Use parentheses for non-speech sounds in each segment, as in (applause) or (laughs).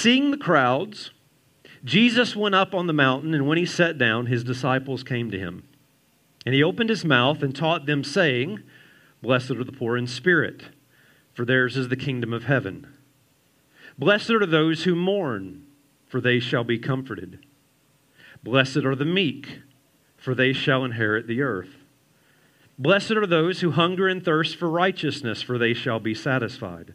Seeing the crowds, Jesus went up on the mountain, and when he sat down, his disciples came to him. And he opened his mouth and taught them, saying, Blessed are the poor in spirit, for theirs is the kingdom of heaven. Blessed are those who mourn, for they shall be comforted. Blessed are the meek, for they shall inherit the earth. Blessed are those who hunger and thirst for righteousness, for they shall be satisfied.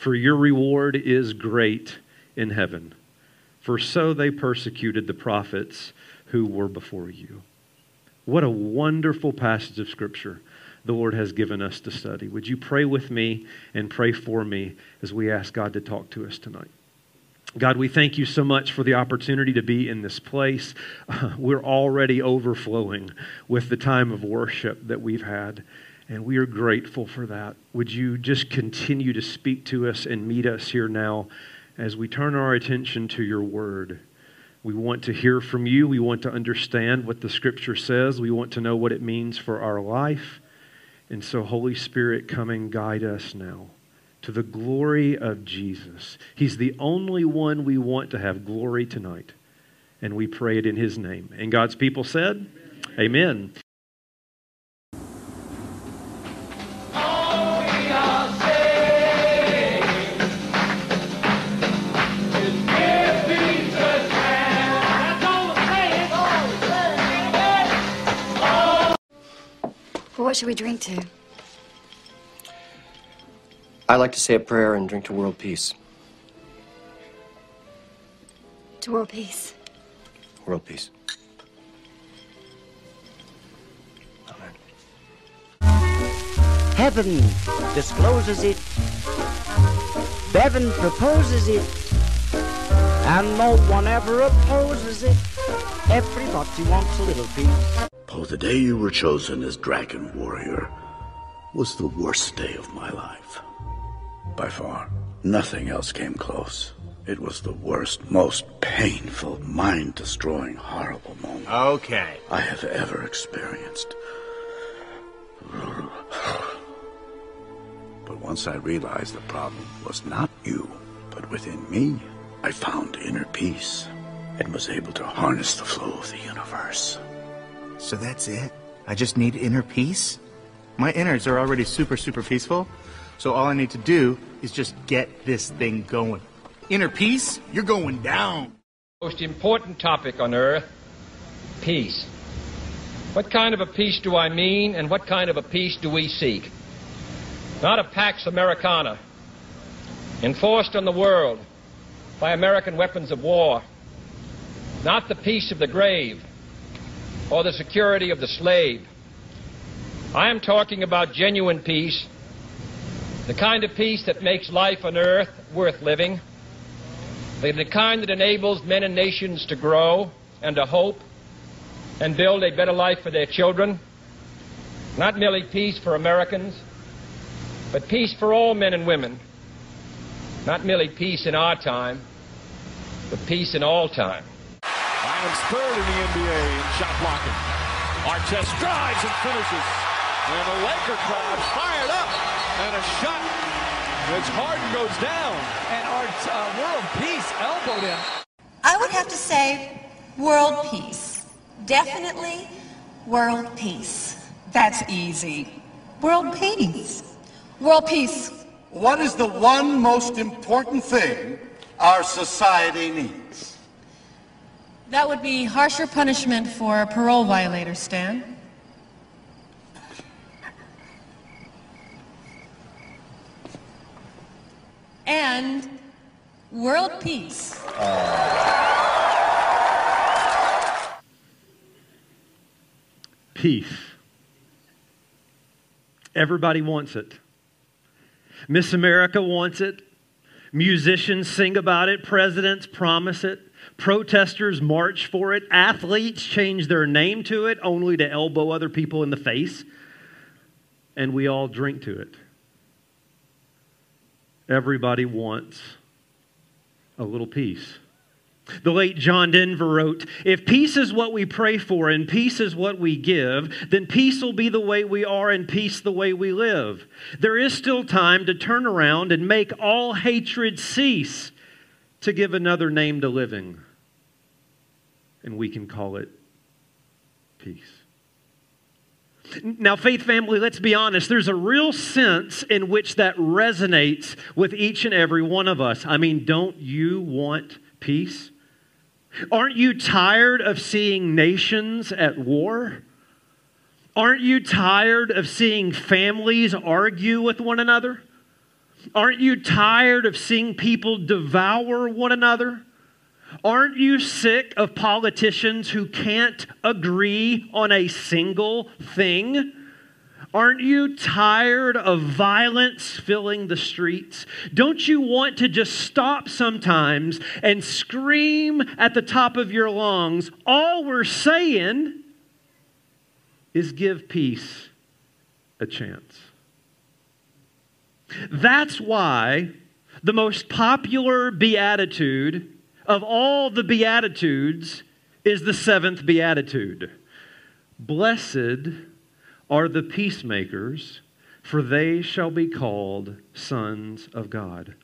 for your reward is great in heaven. For so they persecuted the prophets who were before you. What a wonderful passage of Scripture the Lord has given us to study. Would you pray with me and pray for me as we ask God to talk to us tonight? God, we thank you so much for the opportunity to be in this place. Uh, (laughs) we're already overflowing with the time of worship that we've had, and we are grateful for that. Would you just continue to speak to us and meet us here now as we turn our attention to your word? We want to hear from you. We want to understand what the scripture says. We want to know what it means for our life. And so, Holy Spirit, come and guide us now to the glory of Jesus. He's the only one we want to have glory tonight. And we pray it in his name. And God's people said, Amen. Well, what should we drink to? I like to say a prayer and drink to world peace. To world peace. World peace. Heaven discloses it. Bevan proposes it. And no one ever opposes it. Everybody wants a little piece. Oh, the day you were chosen as Dragon Warrior was the worst day of my life. By far. Nothing else came close. It was the worst, most painful, mind destroying, horrible moment Okay. I have ever experienced. But once I realized the problem was not you, but within me, I found inner peace and was able to harness the flow of the universe. So that's it? I just need inner peace? My innards are already super, super peaceful. So all I need to do is just get this thing going. Inner peace? You're going down. Most important topic on earth peace. What kind of a peace do I mean, and what kind of a peace do we seek? Not a Pax Americana, enforced on the world by American weapons of war. Not the peace of the grave or the security of the slave. I am talking about genuine peace, the kind of peace that makes life on earth worth living, the kind that enables men and nations to grow and to hope and build a better life for their children. Not merely peace for Americans, but peace for all men and women. Not merely peace in our time, but peace in all time. Island's third in the NBA in shot blocking. Artest drives and finishes. And the Laker crowd fired up. And a shot as Harden goes down. And our uh, world peace elbowed him. I would have to say world peace. Definitely world peace. That's easy. World peace. World peace. What is the one most important thing our society needs? That would be harsher punishment for a parole violator, Stan. And world peace. Peace. Everybody wants it. Miss America wants it. Musicians sing about it, presidents promise it, protesters march for it, athletes change their name to it only to elbow other people in the face, and we all drink to it. Everybody wants a little peace. The late John Denver wrote If peace is what we pray for and peace is what we give, then peace will be the way we are and peace the way we live. There is still time to turn around and make all hatred cease, to give another name to living. And we can call it peace. Now, faith family, let's be honest, there's a real sense in which that resonates with each and every one of us. I mean, don't you want peace? Aren't you tired of seeing nations at war? Aren't you tired of seeing families argue with one another? Aren't you tired of seeing people devour one another? Aren't you sick of politicians who can't agree on a single thing? Aren't you tired of violence filling the streets? Don't you want to just stop sometimes and scream at the top of your lungs? All we're saying is give peace a chance. That's why the most popular beatitude of all the beatitudes is the seventh beatitude. Blessed are the peacemakers, for they shall be called sons of God.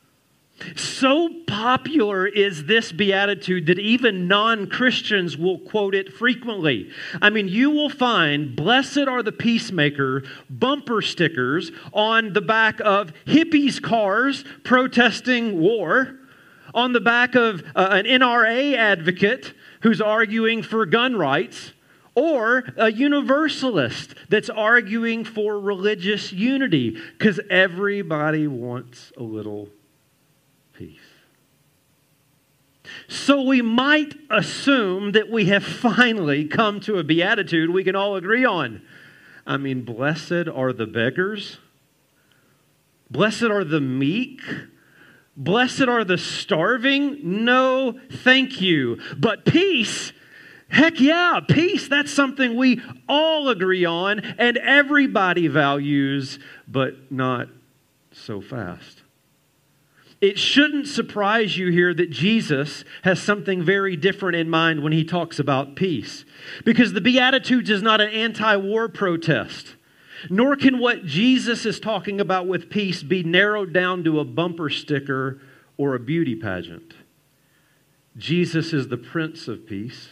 So popular is this beatitude that even non Christians will quote it frequently. I mean, you will find, Blessed are the peacemaker bumper stickers on the back of hippies' cars protesting war, on the back of uh, an NRA advocate who's arguing for gun rights or a universalist that's arguing for religious unity because everybody wants a little peace. So we might assume that we have finally come to a beatitude we can all agree on. I mean, blessed are the beggars, blessed are the meek. Blessed are the starving? No, thank you. But peace Heck yeah, peace, that's something we all agree on and everybody values, but not so fast. It shouldn't surprise you here that Jesus has something very different in mind when he talks about peace. Because the Beatitudes is not an anti war protest, nor can what Jesus is talking about with peace be narrowed down to a bumper sticker or a beauty pageant. Jesus is the Prince of Peace.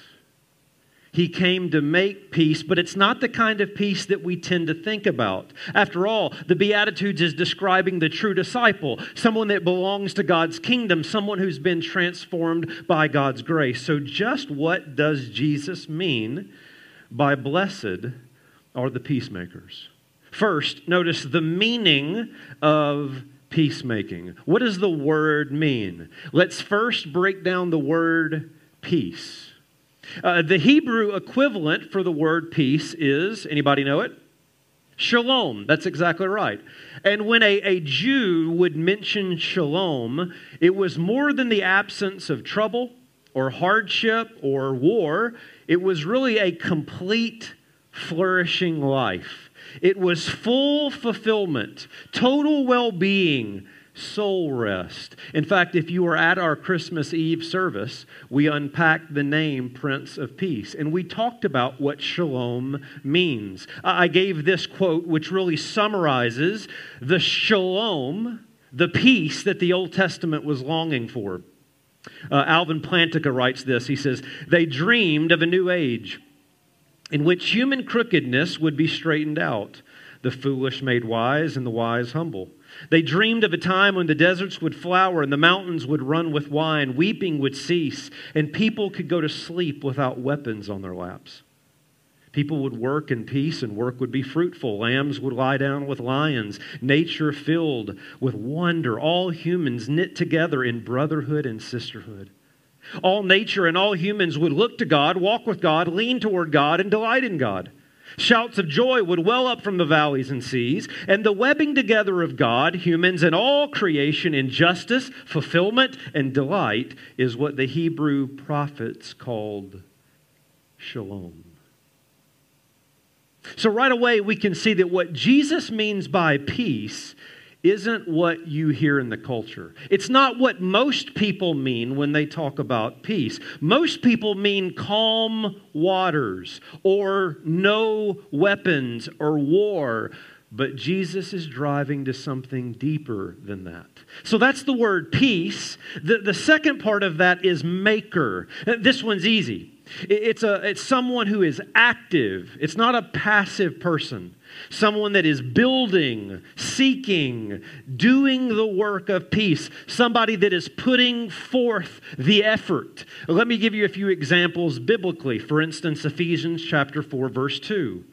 He came to make peace, but it's not the kind of peace that we tend to think about. After all, the Beatitudes is describing the true disciple, someone that belongs to God's kingdom, someone who's been transformed by God's grace. So, just what does Jesus mean by blessed are the peacemakers? First, notice the meaning of peacemaking. What does the word mean? Let's first break down the word peace. Uh, the Hebrew equivalent for the word peace is, anybody know it? Shalom. That's exactly right. And when a, a Jew would mention shalom, it was more than the absence of trouble or hardship or war. It was really a complete flourishing life. It was full fulfillment, total well being, soul rest. In fact, if you were at our Christmas Eve service, we unpacked the name Prince of Peace and we talked about what shalom means. I gave this quote, which really summarizes the shalom, the peace that the Old Testament was longing for. Uh, Alvin Plantinga writes this. He says, They dreamed of a new age in which human crookedness would be straightened out, the foolish made wise, and the wise humble. They dreamed of a time when the deserts would flower and the mountains would run with wine, weeping would cease, and people could go to sleep without weapons on their laps. People would work in peace and work would be fruitful. Lambs would lie down with lions. Nature filled with wonder. All humans knit together in brotherhood and sisterhood. All nature and all humans would look to God, walk with God, lean toward God, and delight in God. Shouts of joy would well up from the valleys and seas, and the webbing together of God, humans, and all creation in justice, fulfillment, and delight is what the Hebrew prophets called shalom. So, right away, we can see that what Jesus means by peace isn't what you hear in the culture. It's not what most people mean when they talk about peace. Most people mean calm waters or no weapons or war. But Jesus is driving to something deeper than that. So that's the word peace. The, the second part of that is maker. This one's easy. It's, a, it's someone who is active, it's not a passive person. Someone that is building, seeking, doing the work of peace. Somebody that is putting forth the effort. Let me give you a few examples biblically. For instance, Ephesians chapter 4 verse 2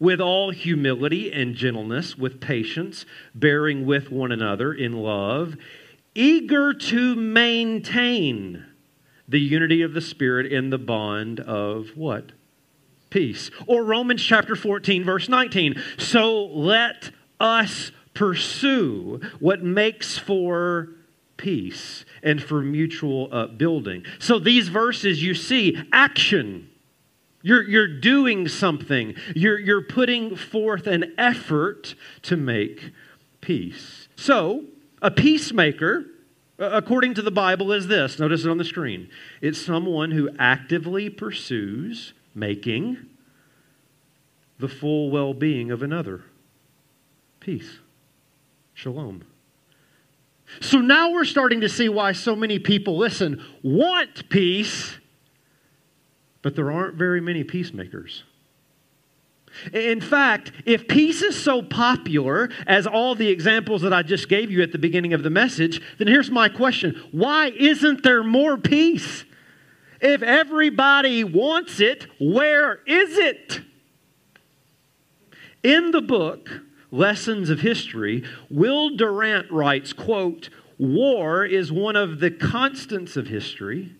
with all humility and gentleness, with patience, bearing with one another in love, eager to maintain the unity of the Spirit in the bond of what? Peace. Or Romans chapter 14, verse 19. So let us pursue what makes for peace and for mutual upbuilding. So these verses, you see action. You're, you're doing something. You're, you're putting forth an effort to make peace. So, a peacemaker according to the Bible, is this. Notice it on the screen. It's someone who actively pursues making the full well being of another. Peace. Shalom. So now we're starting to see why so many people, listen, want peace, but there aren't very many peacemakers. In fact, if peace is so popular as all the examples that I just gave you at the beginning of the message, then here's my question Why isn't there more peace? If everybody wants it, where is it? In the book, Lessons of History, Will Durant writes, quote, War is one of the constants of history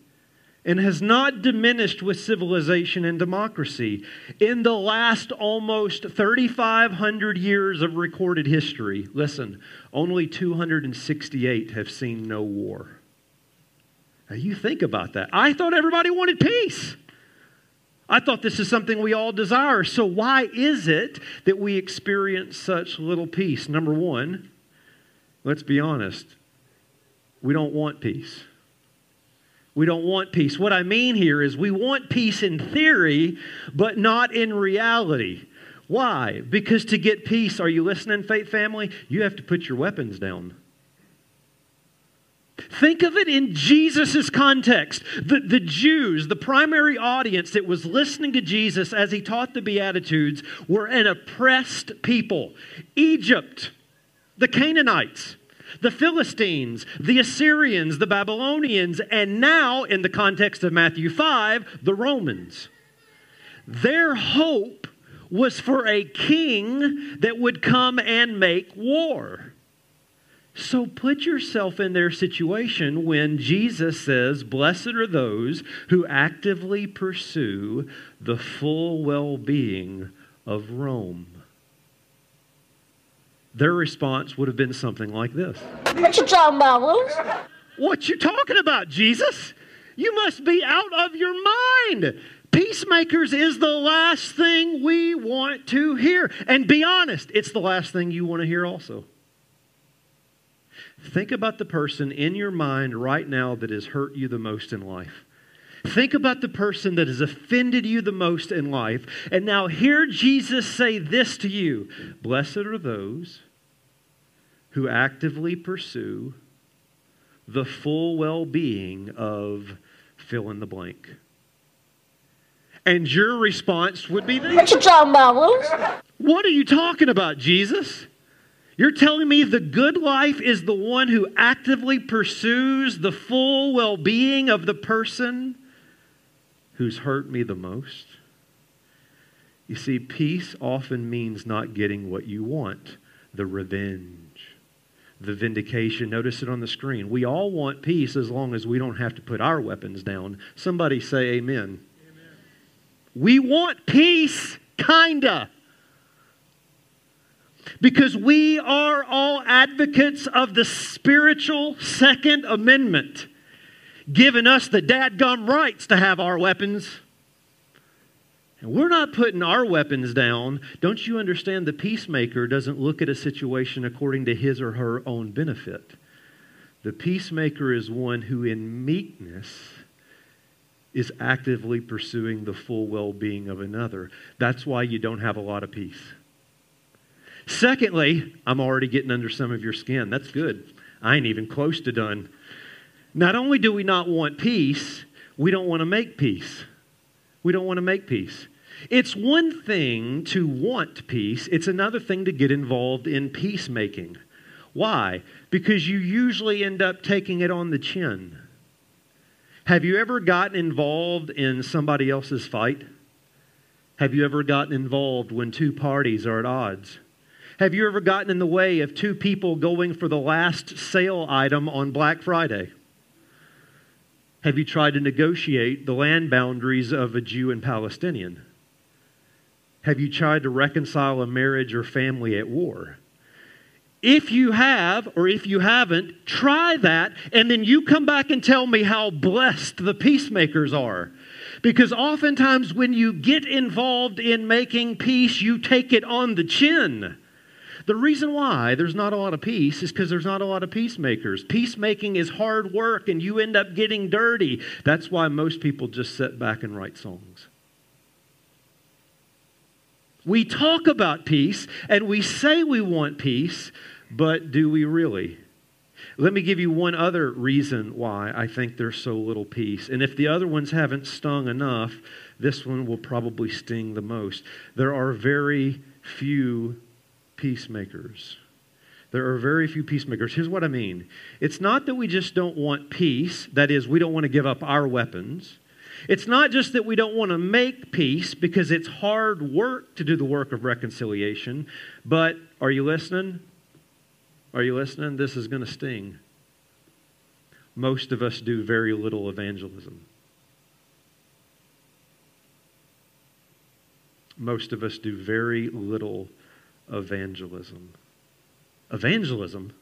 and has not diminished with civilization and democracy. In the last almost 3,500 years of recorded history, listen, only 268 have seen no war. Now, you think about that. I thought everybody wanted peace. I thought this is something we all desire. So, why is it that we experience such little peace? Number one, let's be honest, we don't want peace. We don't want peace. What I mean here is we want peace in theory, but not in reality. Why? Because to get peace, are you listening, faith family? You have to put your weapons down. Think of it in Jesus' context. The, the Jews, the primary audience that was listening to Jesus as he taught the Beatitudes, were an oppressed people. Egypt, the Canaanites, the Philistines, the Assyrians, the Babylonians, and now, in the context of Matthew 5, the Romans. Their hope was for a king that would come and make war. So put yourself in their situation when Jesus says, Blessed are those who actively pursue the full well being of Rome their response would have been something like this What you talking about, Willis? What you talking about, Jesus? You must be out of your mind. Peacemakers is the last thing we want to hear. And be honest, it's the last thing you want to hear also. Think about the person in your mind right now that has hurt you the most in life. Think about the person that has offended you the most in life. And now hear Jesus say this to you Blessed are those who actively pursue the full well being of fill in the blank. And your response would be this What you talking about, Willis? What are you talking about, Jesus? You're telling me the good life is the one who actively pursues the full well being of the person who's hurt me the most? You see, peace often means not getting what you want the revenge, the vindication. Notice it on the screen. We all want peace as long as we don't have to put our weapons down. Somebody say amen. amen. We want peace Kinda. Because we are all advocates of the spiritual Second Amendment, giving us the dadgum rights to have our weapons. And we're not putting our weapons down. Don't you understand? The peacemaker doesn't look at a situation according to his or her own benefit. The peacemaker is one who, in meekness, is actively pursuing the full well being of another. That's why you don't have a lot of peace. Secondly, I'm already getting under some of your skin. That's good. I ain't even close to done. Not only do we not want peace, we don't want to make peace. We don't want to make peace. It's one thing to want peace, it's another thing to get involved in peacemaking. Why? Because you usually end up taking it on the chin. Have you ever gotten involved in somebody else's fight? Have you ever gotten involved when two parties are at odds? Have you ever gotten in the way of two people going for the last sale item on Black Friday? Have you tried to negotiate the land boundaries of a Jew and Palestinian? Have you tried to reconcile a marriage or family at war? If you have, or if you haven't, try that, and then you come back and tell me how blessed the peacemakers are. Because oftentimes, when you get involved in making peace, you take it on the chin. The reason why there's not a lot of peace is because there's not a lot of peacemakers. Peacemaking is hard work, and you end up getting dirty. That's why most people just sit back and write songs. We talk about peace and we say we want peace, but do we really? Let me give you one other reason why I think there's so little peace. And if the other ones haven't stung enough, this one will probably sting the most. There are very few peacemakers. There are very few peacemakers. Here's what I mean it's not that we just don't want peace, that is, we don't want to give up our weapons. It's not just that we don't want to make peace because it's hard work to do the work of reconciliation, but are you listening? Are you listening? This is going to sting. Most of us do very little evangelism. Most of us do very little evangelism. Evangelism?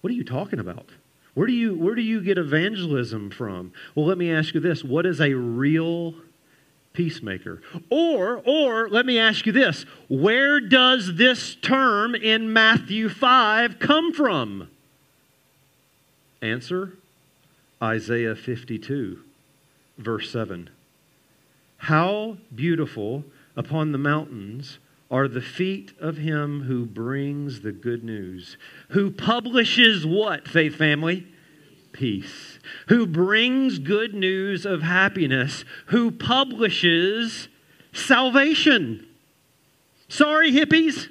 What are you talking about? Where do you where do you get evangelism from? Well, let me ask you this. What is a real peacemaker? Or or let me ask you this. Where does this term in Matthew 5 come from? Answer Isaiah 52 verse 7. How beautiful upon the mountains are the feet of him who brings the good news, who publishes what, faith family? Peace. Who brings good news of happiness, who publishes salvation. Sorry, hippies.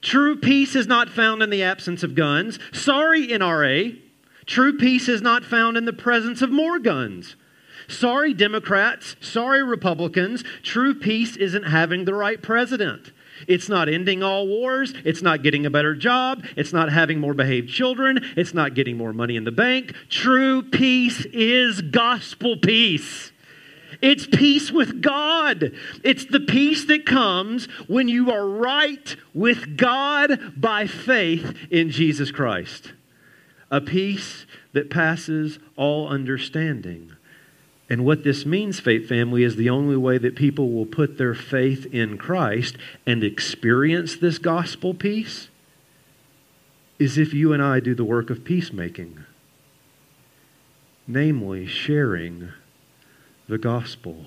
True peace is not found in the absence of guns. Sorry, NRA. True peace is not found in the presence of more guns. Sorry, Democrats. Sorry, Republicans. True peace isn't having the right president. It's not ending all wars. It's not getting a better job. It's not having more behaved children. It's not getting more money in the bank. True peace is gospel peace. It's peace with God. It's the peace that comes when you are right with God by faith in Jesus Christ. A peace that passes all understanding. And what this means, faith family, is the only way that people will put their faith in Christ and experience this gospel peace is if you and I do the work of peacemaking, namely sharing the gospel.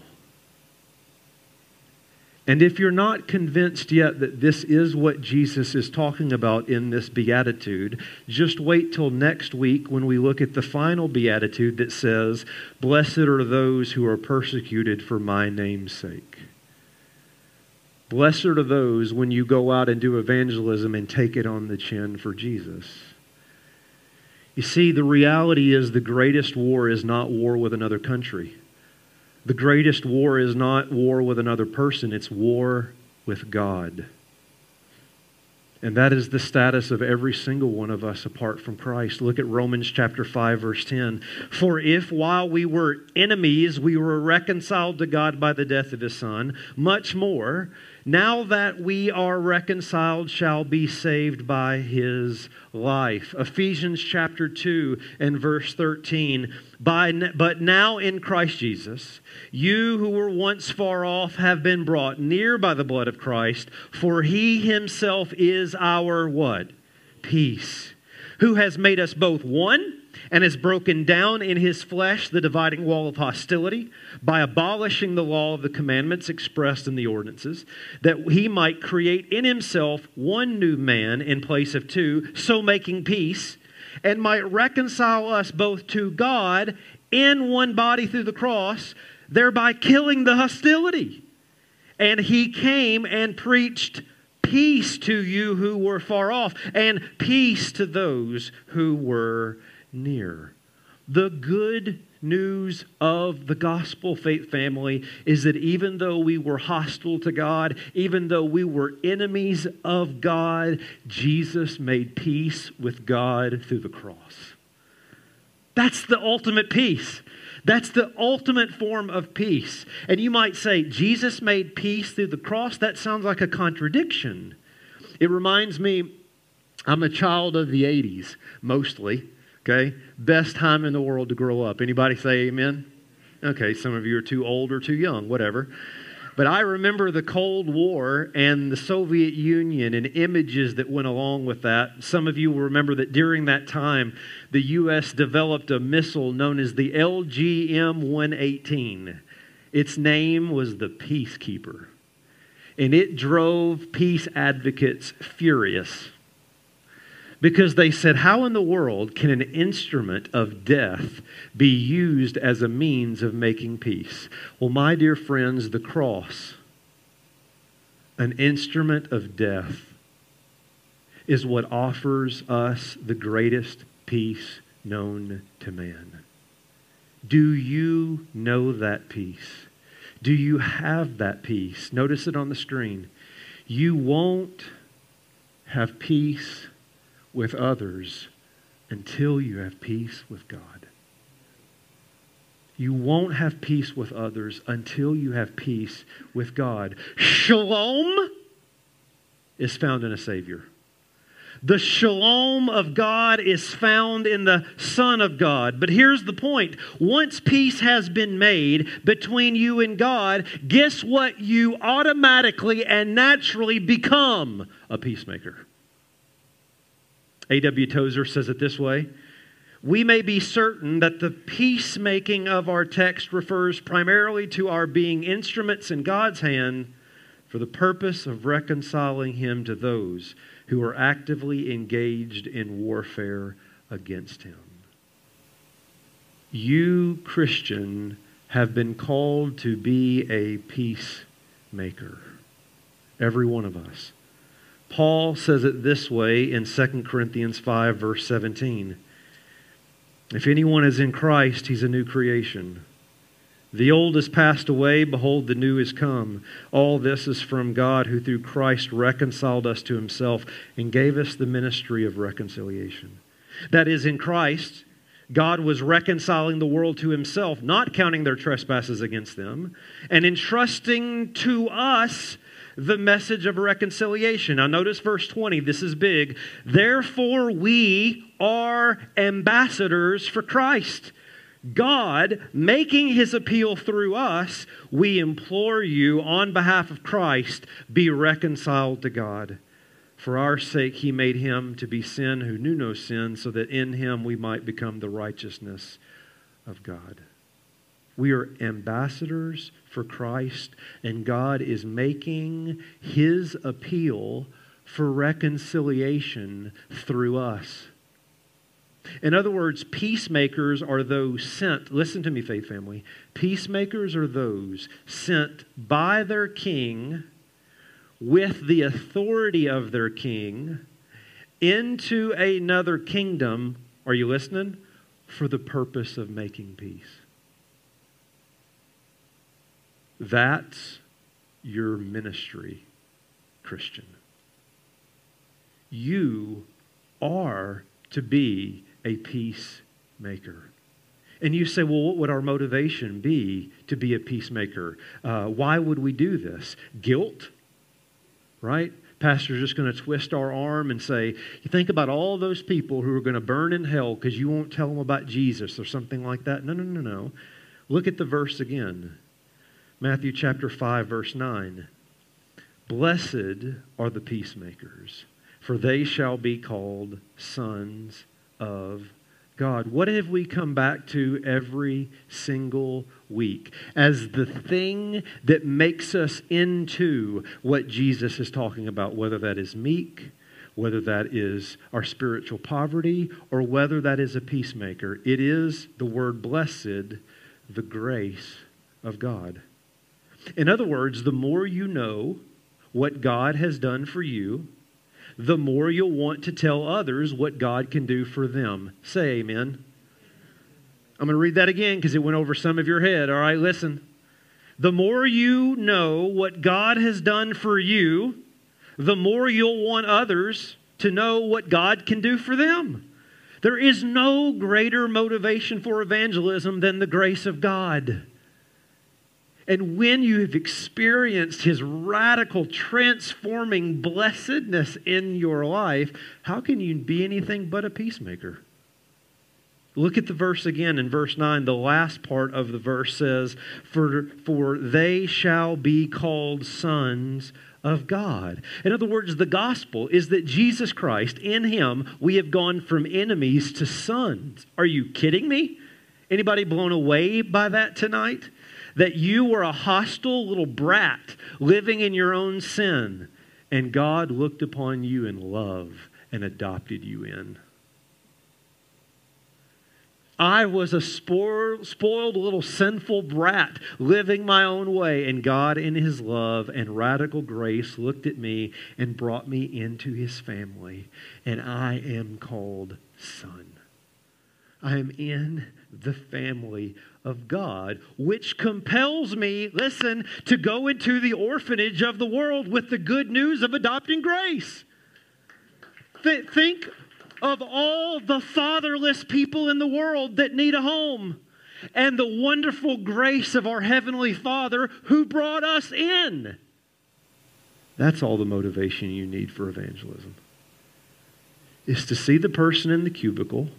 And if you're not convinced yet that this is what Jesus is talking about in this beatitude, just wait till next week when we look at the final beatitude that says, Blessed are those who are persecuted for my name's sake. Blessed are those when you go out and do evangelism and take it on the chin for Jesus. You see, the reality is the greatest war is not war with another country. The greatest war is not war with another person, it's war with God. And that is the status of every single one of us apart from Christ. Look at Romans chapter 5 verse 10. For if while we were enemies we were reconciled to God by the death of his son, much more now that we are reconciled shall be saved by his life. Ephesians chapter 2 and verse 13. By, but now in Christ Jesus, you who were once far off have been brought near by the blood of Christ, for he himself is our what? Peace. Who has made us both one and has broken down in his flesh the dividing wall of hostility by abolishing the law of the commandments expressed in the ordinances, that he might create in himself one new man in place of two, so making peace, and might reconcile us both to God in one body through the cross, thereby killing the hostility. And he came and preached peace to you who were far off, and peace to those who were near. The good news of the gospel faith family is that even though we were hostile to God, even though we were enemies of God, Jesus made peace with God through the cross. That's the ultimate peace. That's the ultimate form of peace. And you might say, Jesus made peace through the cross? That sounds like a contradiction. It reminds me, I'm a child of the 80s, mostly. Okay? Best time in the world to grow up. Anybody say amen? Okay, some of you are too old or too young, whatever. But I remember the Cold War and the Soviet Union and images that went along with that. Some of you will remember that during that time, the U.S. developed a missile known as the LGM 118. Its name was the Peacekeeper. And it drove peace advocates furious because they said, How in the world can an instrument of death be used as a means of making peace? Well, my dear friends, the cross, an instrument of death, is what offers us the greatest peace known to man. Do you know that peace? Do you have that peace? Notice it on the screen. You won't have peace with others until you have peace with God. You won't have peace with others until you have peace with God. Shalom is found in a Savior. The shalom of God is found in the Son of God. But here's the point once peace has been made between you and God, guess what? You automatically and naturally become a peacemaker. A.W. Tozer says it this way We may be certain that the peacemaking of our text refers primarily to our being instruments in God's hand for the purpose of reconciling Him to those who are actively engaged in warfare against Him. You, Christian, have been called to be a peacemaker. Every one of us. Paul says it this way in 2 Corinthians 5, verse 17. If anyone is in Christ, he's a new creation. The old has passed away, behold, the new is come. All this is from God, who through Christ reconciled us to himself and gave us the ministry of reconciliation. That is, in Christ, God was reconciling the world to himself, not counting their trespasses against them, and entrusting to us the message of reconciliation. Now, notice verse 20. This is big. Therefore, we are ambassadors for Christ. God, making his appeal through us, we implore you on behalf of Christ, be reconciled to God. For our sake, he made him to be sin who knew no sin, so that in him we might become the righteousness of God. We are ambassadors for Christ, and God is making his appeal for reconciliation through us. In other words, peacemakers are those sent, listen to me, faith family. Peacemakers are those sent by their king with the authority of their king into another kingdom. Are you listening? For the purpose of making peace. That's your ministry, Christian. you are to be a peacemaker. And you say, well, what would our motivation be to be a peacemaker? Uh, why would we do this? Guilt, right? Pastor's just going to twist our arm and say, You think about all those people who are going to burn in hell because you won't tell them about Jesus or something like that. No, no, no, no. Look at the verse again Matthew chapter 5, verse 9. Blessed are the peacemakers, for they shall be called sons of God. What have we come back to every single week as the thing that makes us into what Jesus is talking about, whether that is meek, whether that is our spiritual poverty, or whether that is a peacemaker? It is the word blessed, the grace of God. In other words, the more you know what God has done for you, the more you'll want to tell others what God can do for them. Say amen. I'm going to read that again because it went over some of your head. All right, listen. The more you know what God has done for you, the more you'll want others to know what God can do for them. There is no greater motivation for evangelism than the grace of God. And when you have experienced his radical, transforming blessedness in your life, how can you be anything but a peacemaker? Look at the verse again in verse 9. The last part of the verse says, For, for they shall be called sons of God. In other words, the gospel is that Jesus Christ, in him, we have gone from enemies to sons. Are you kidding me? Anybody blown away by that tonight? That you were a hostile little brat living in your own sin, and God looked upon you in love and adopted you in. I was a spoiled, spoiled little sinful brat living my own way, and God, in His love and radical grace, looked at me and brought me into His family, and I am called son. I am in the family of God, which compels me, listen, to go into the orphanage of the world with the good news of adopting grace. Th- think of all the fatherless people in the world that need a home and the wonderful grace of our Heavenly Father who brought us in. That's all the motivation you need for evangelism. Is to see the person in the cubicle,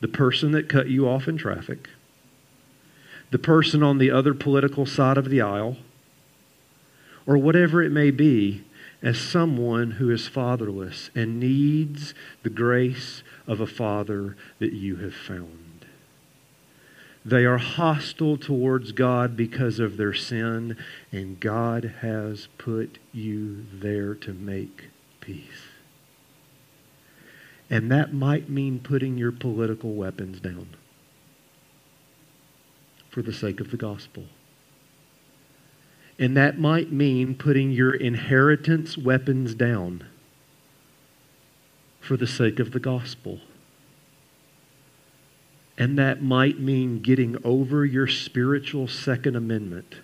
the person that cut you off in traffic, the person on the other political side of the aisle, or whatever it may be, as someone who is fatherless and needs the grace of a father that you have found. They are hostile towards God because of their sin, and God has put you there to make peace. And that might mean putting your political weapons down for the sake of the gospel. And that might mean putting your inheritance weapons down for the sake of the gospel. And that might mean getting over your spiritual Second Amendment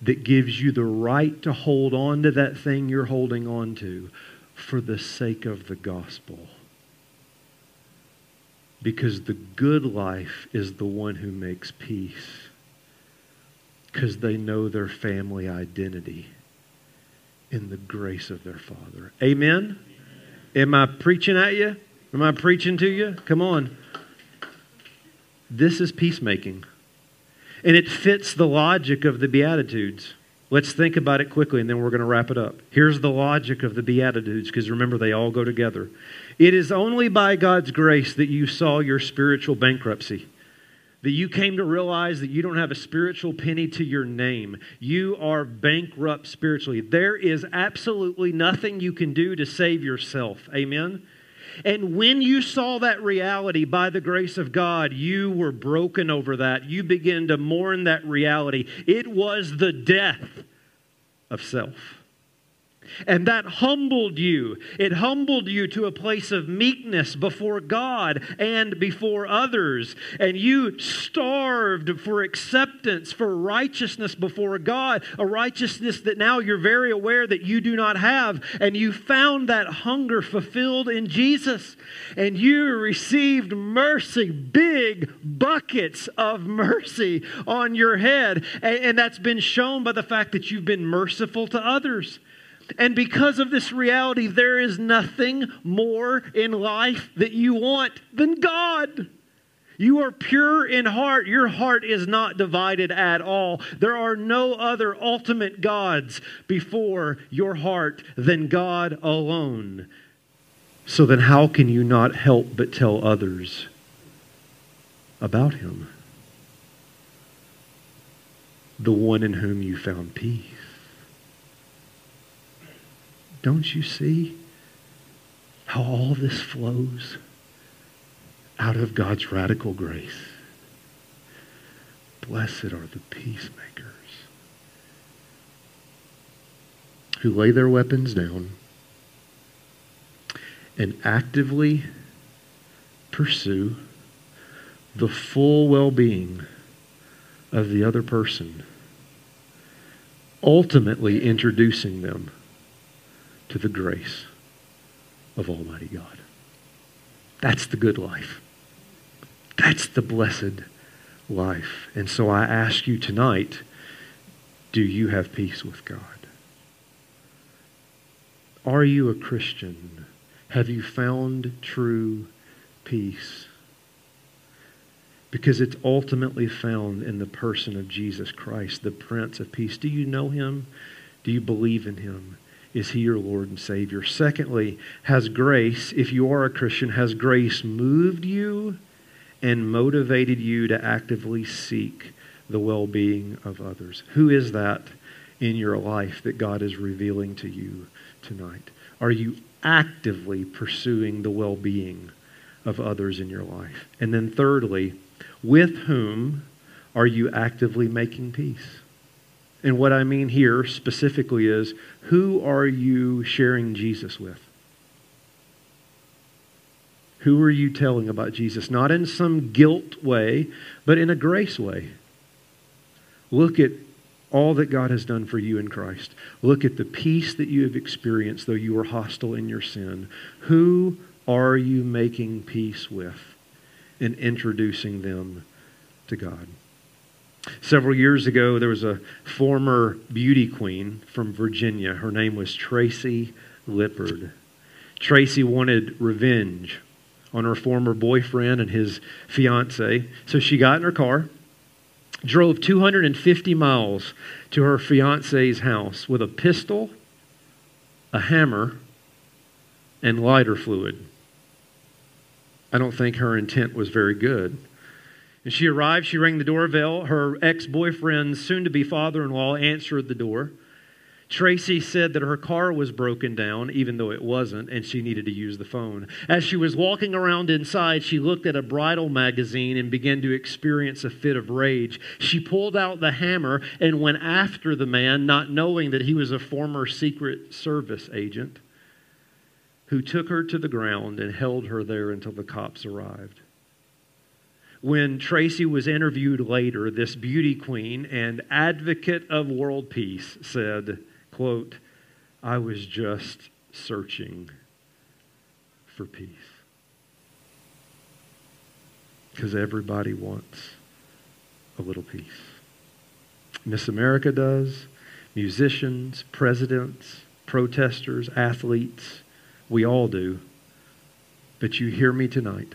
that gives you the right to hold on to that thing you're holding on to for the sake of the gospel. Because the good life is the one who makes peace. Because they know their family identity in the grace of their Father. Amen? Am I preaching at you? Am I preaching to you? Come on. This is peacemaking. And it fits the logic of the Beatitudes. Let's think about it quickly and then we're going to wrap it up. Here's the logic of the Beatitudes because remember, they all go together. It is only by God's grace that you saw your spiritual bankruptcy, that you came to realize that you don't have a spiritual penny to your name. You are bankrupt spiritually. There is absolutely nothing you can do to save yourself. Amen? And when you saw that reality by the grace of God, you were broken over that. You began to mourn that reality. It was the death of self. And that humbled you. It humbled you to a place of meekness before God and before others. And you starved for acceptance, for righteousness before God, a righteousness that now you're very aware that you do not have. And you found that hunger fulfilled in Jesus. And you received mercy, big buckets of mercy on your head. And, that's been shown by the fact that you've been merciful to others. And because of this reality, there is nothing more in life that you want than God. You are pure in heart. Your heart is not divided at all. There are no other ultimate gods before your heart than God alone. So then, how can you not help but tell others about Him? The one in whom you found peace. Don't you see how all this flows out of God's radical grace? Blessed are the peacemakers who lay their weapons down and actively pursue the full well being of the other person, ultimately introducing them to the grace of Almighty God. That's the good life. That's the blessed life. And so I ask you tonight do you have peace with God? Are you a Christian? Have you found true peace? Because it's ultimately found in the person of Jesus Christ, the Prince of Peace. Do you know him? Do you believe in him? Is he your Lord and Savior? Secondly, has grace, if you are a Christian, has grace moved you and motivated you to actively seek the well being of others? Who is that in your life that God is revealing to you tonight? Are you actively pursuing the well being of others in your life? And then, thirdly, with whom are you actively making peace? And what I mean here specifically is who are you sharing Jesus with? Who are you telling about Jesus? Not in some guilt way, but in a grace way. Look at all that God has done for you in Christ. Look at the peace that you have experienced, though you were hostile in your sin. Who are you making peace with and introducing them to God? Several years ago, there was a former beauty queen from Virginia. Her name was Tracy Lippard. Tracy wanted revenge on her former boyfriend and his fiance. So she got in her car, drove 250 miles to her fiance's house with a pistol, a hammer, and lighter fluid. I don't think her intent was very good. And she arrived, she rang the doorbell. Her ex boyfriend's soon to be father in law answered the door. Tracy said that her car was broken down, even though it wasn't, and she needed to use the phone. As she was walking around inside, she looked at a bridal magazine and began to experience a fit of rage. She pulled out the hammer and went after the man, not knowing that he was a former Secret Service agent who took her to the ground and held her there until the cops arrived when Tracy was interviewed later, this beauty queen and advocate of world peace said, quote, I was just searching for peace. Because everybody wants a little peace. Miss America does, musicians, presidents, protesters, athletes, we all do. But you hear me tonight.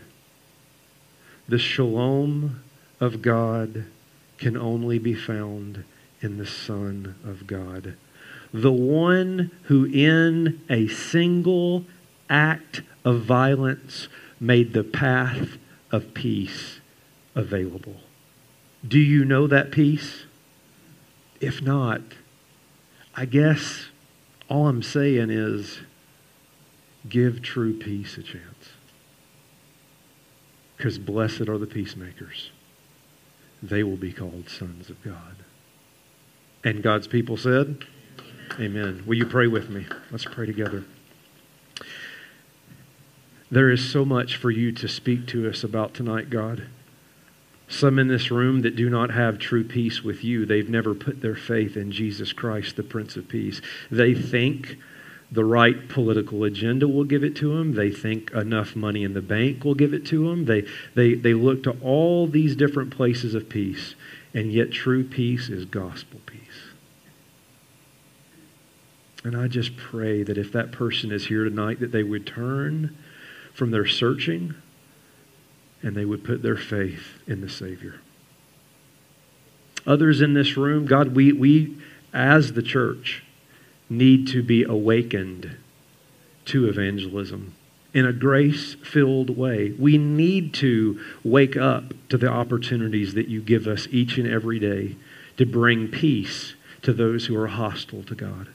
The shalom of God can only be found in the Son of God. The one who, in a single act of violence, made the path of peace available. Do you know that peace? If not, I guess all I'm saying is give true peace a chance. Because blessed are the peacemakers. They will be called sons of God. And God's people said, Amen. Will you pray with me? Let's pray together. There is so much for you to speak to us about tonight, God. Some in this room that do not have true peace with you, they've never put their faith in Jesus Christ, the Prince of Peace. They think the right political agenda will give it to them. They think enough money in the bank will give it to them. They, they, they look to all these different places of peace, and yet true peace is gospel peace. And I just pray that if that person is here tonight, that they would turn from their searching and they would put their faith in the Savior. Others in this room, God, we, we as the church need to be awakened to evangelism in a grace filled way. We need to wake up to the opportunities that you give us each and every day to bring peace to those who are hostile to God.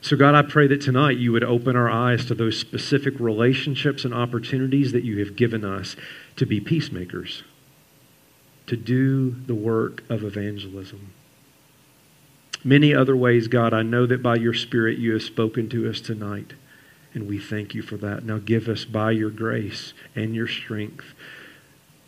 So, God, I pray that tonight you would open our eyes to those specific relationships and opportunities that you have given us to be peacemakers, to do the work of evangelism. Many other ways, God, I know that by your Spirit you have spoken to us tonight, and we thank you for that. Now give us by your grace and your strength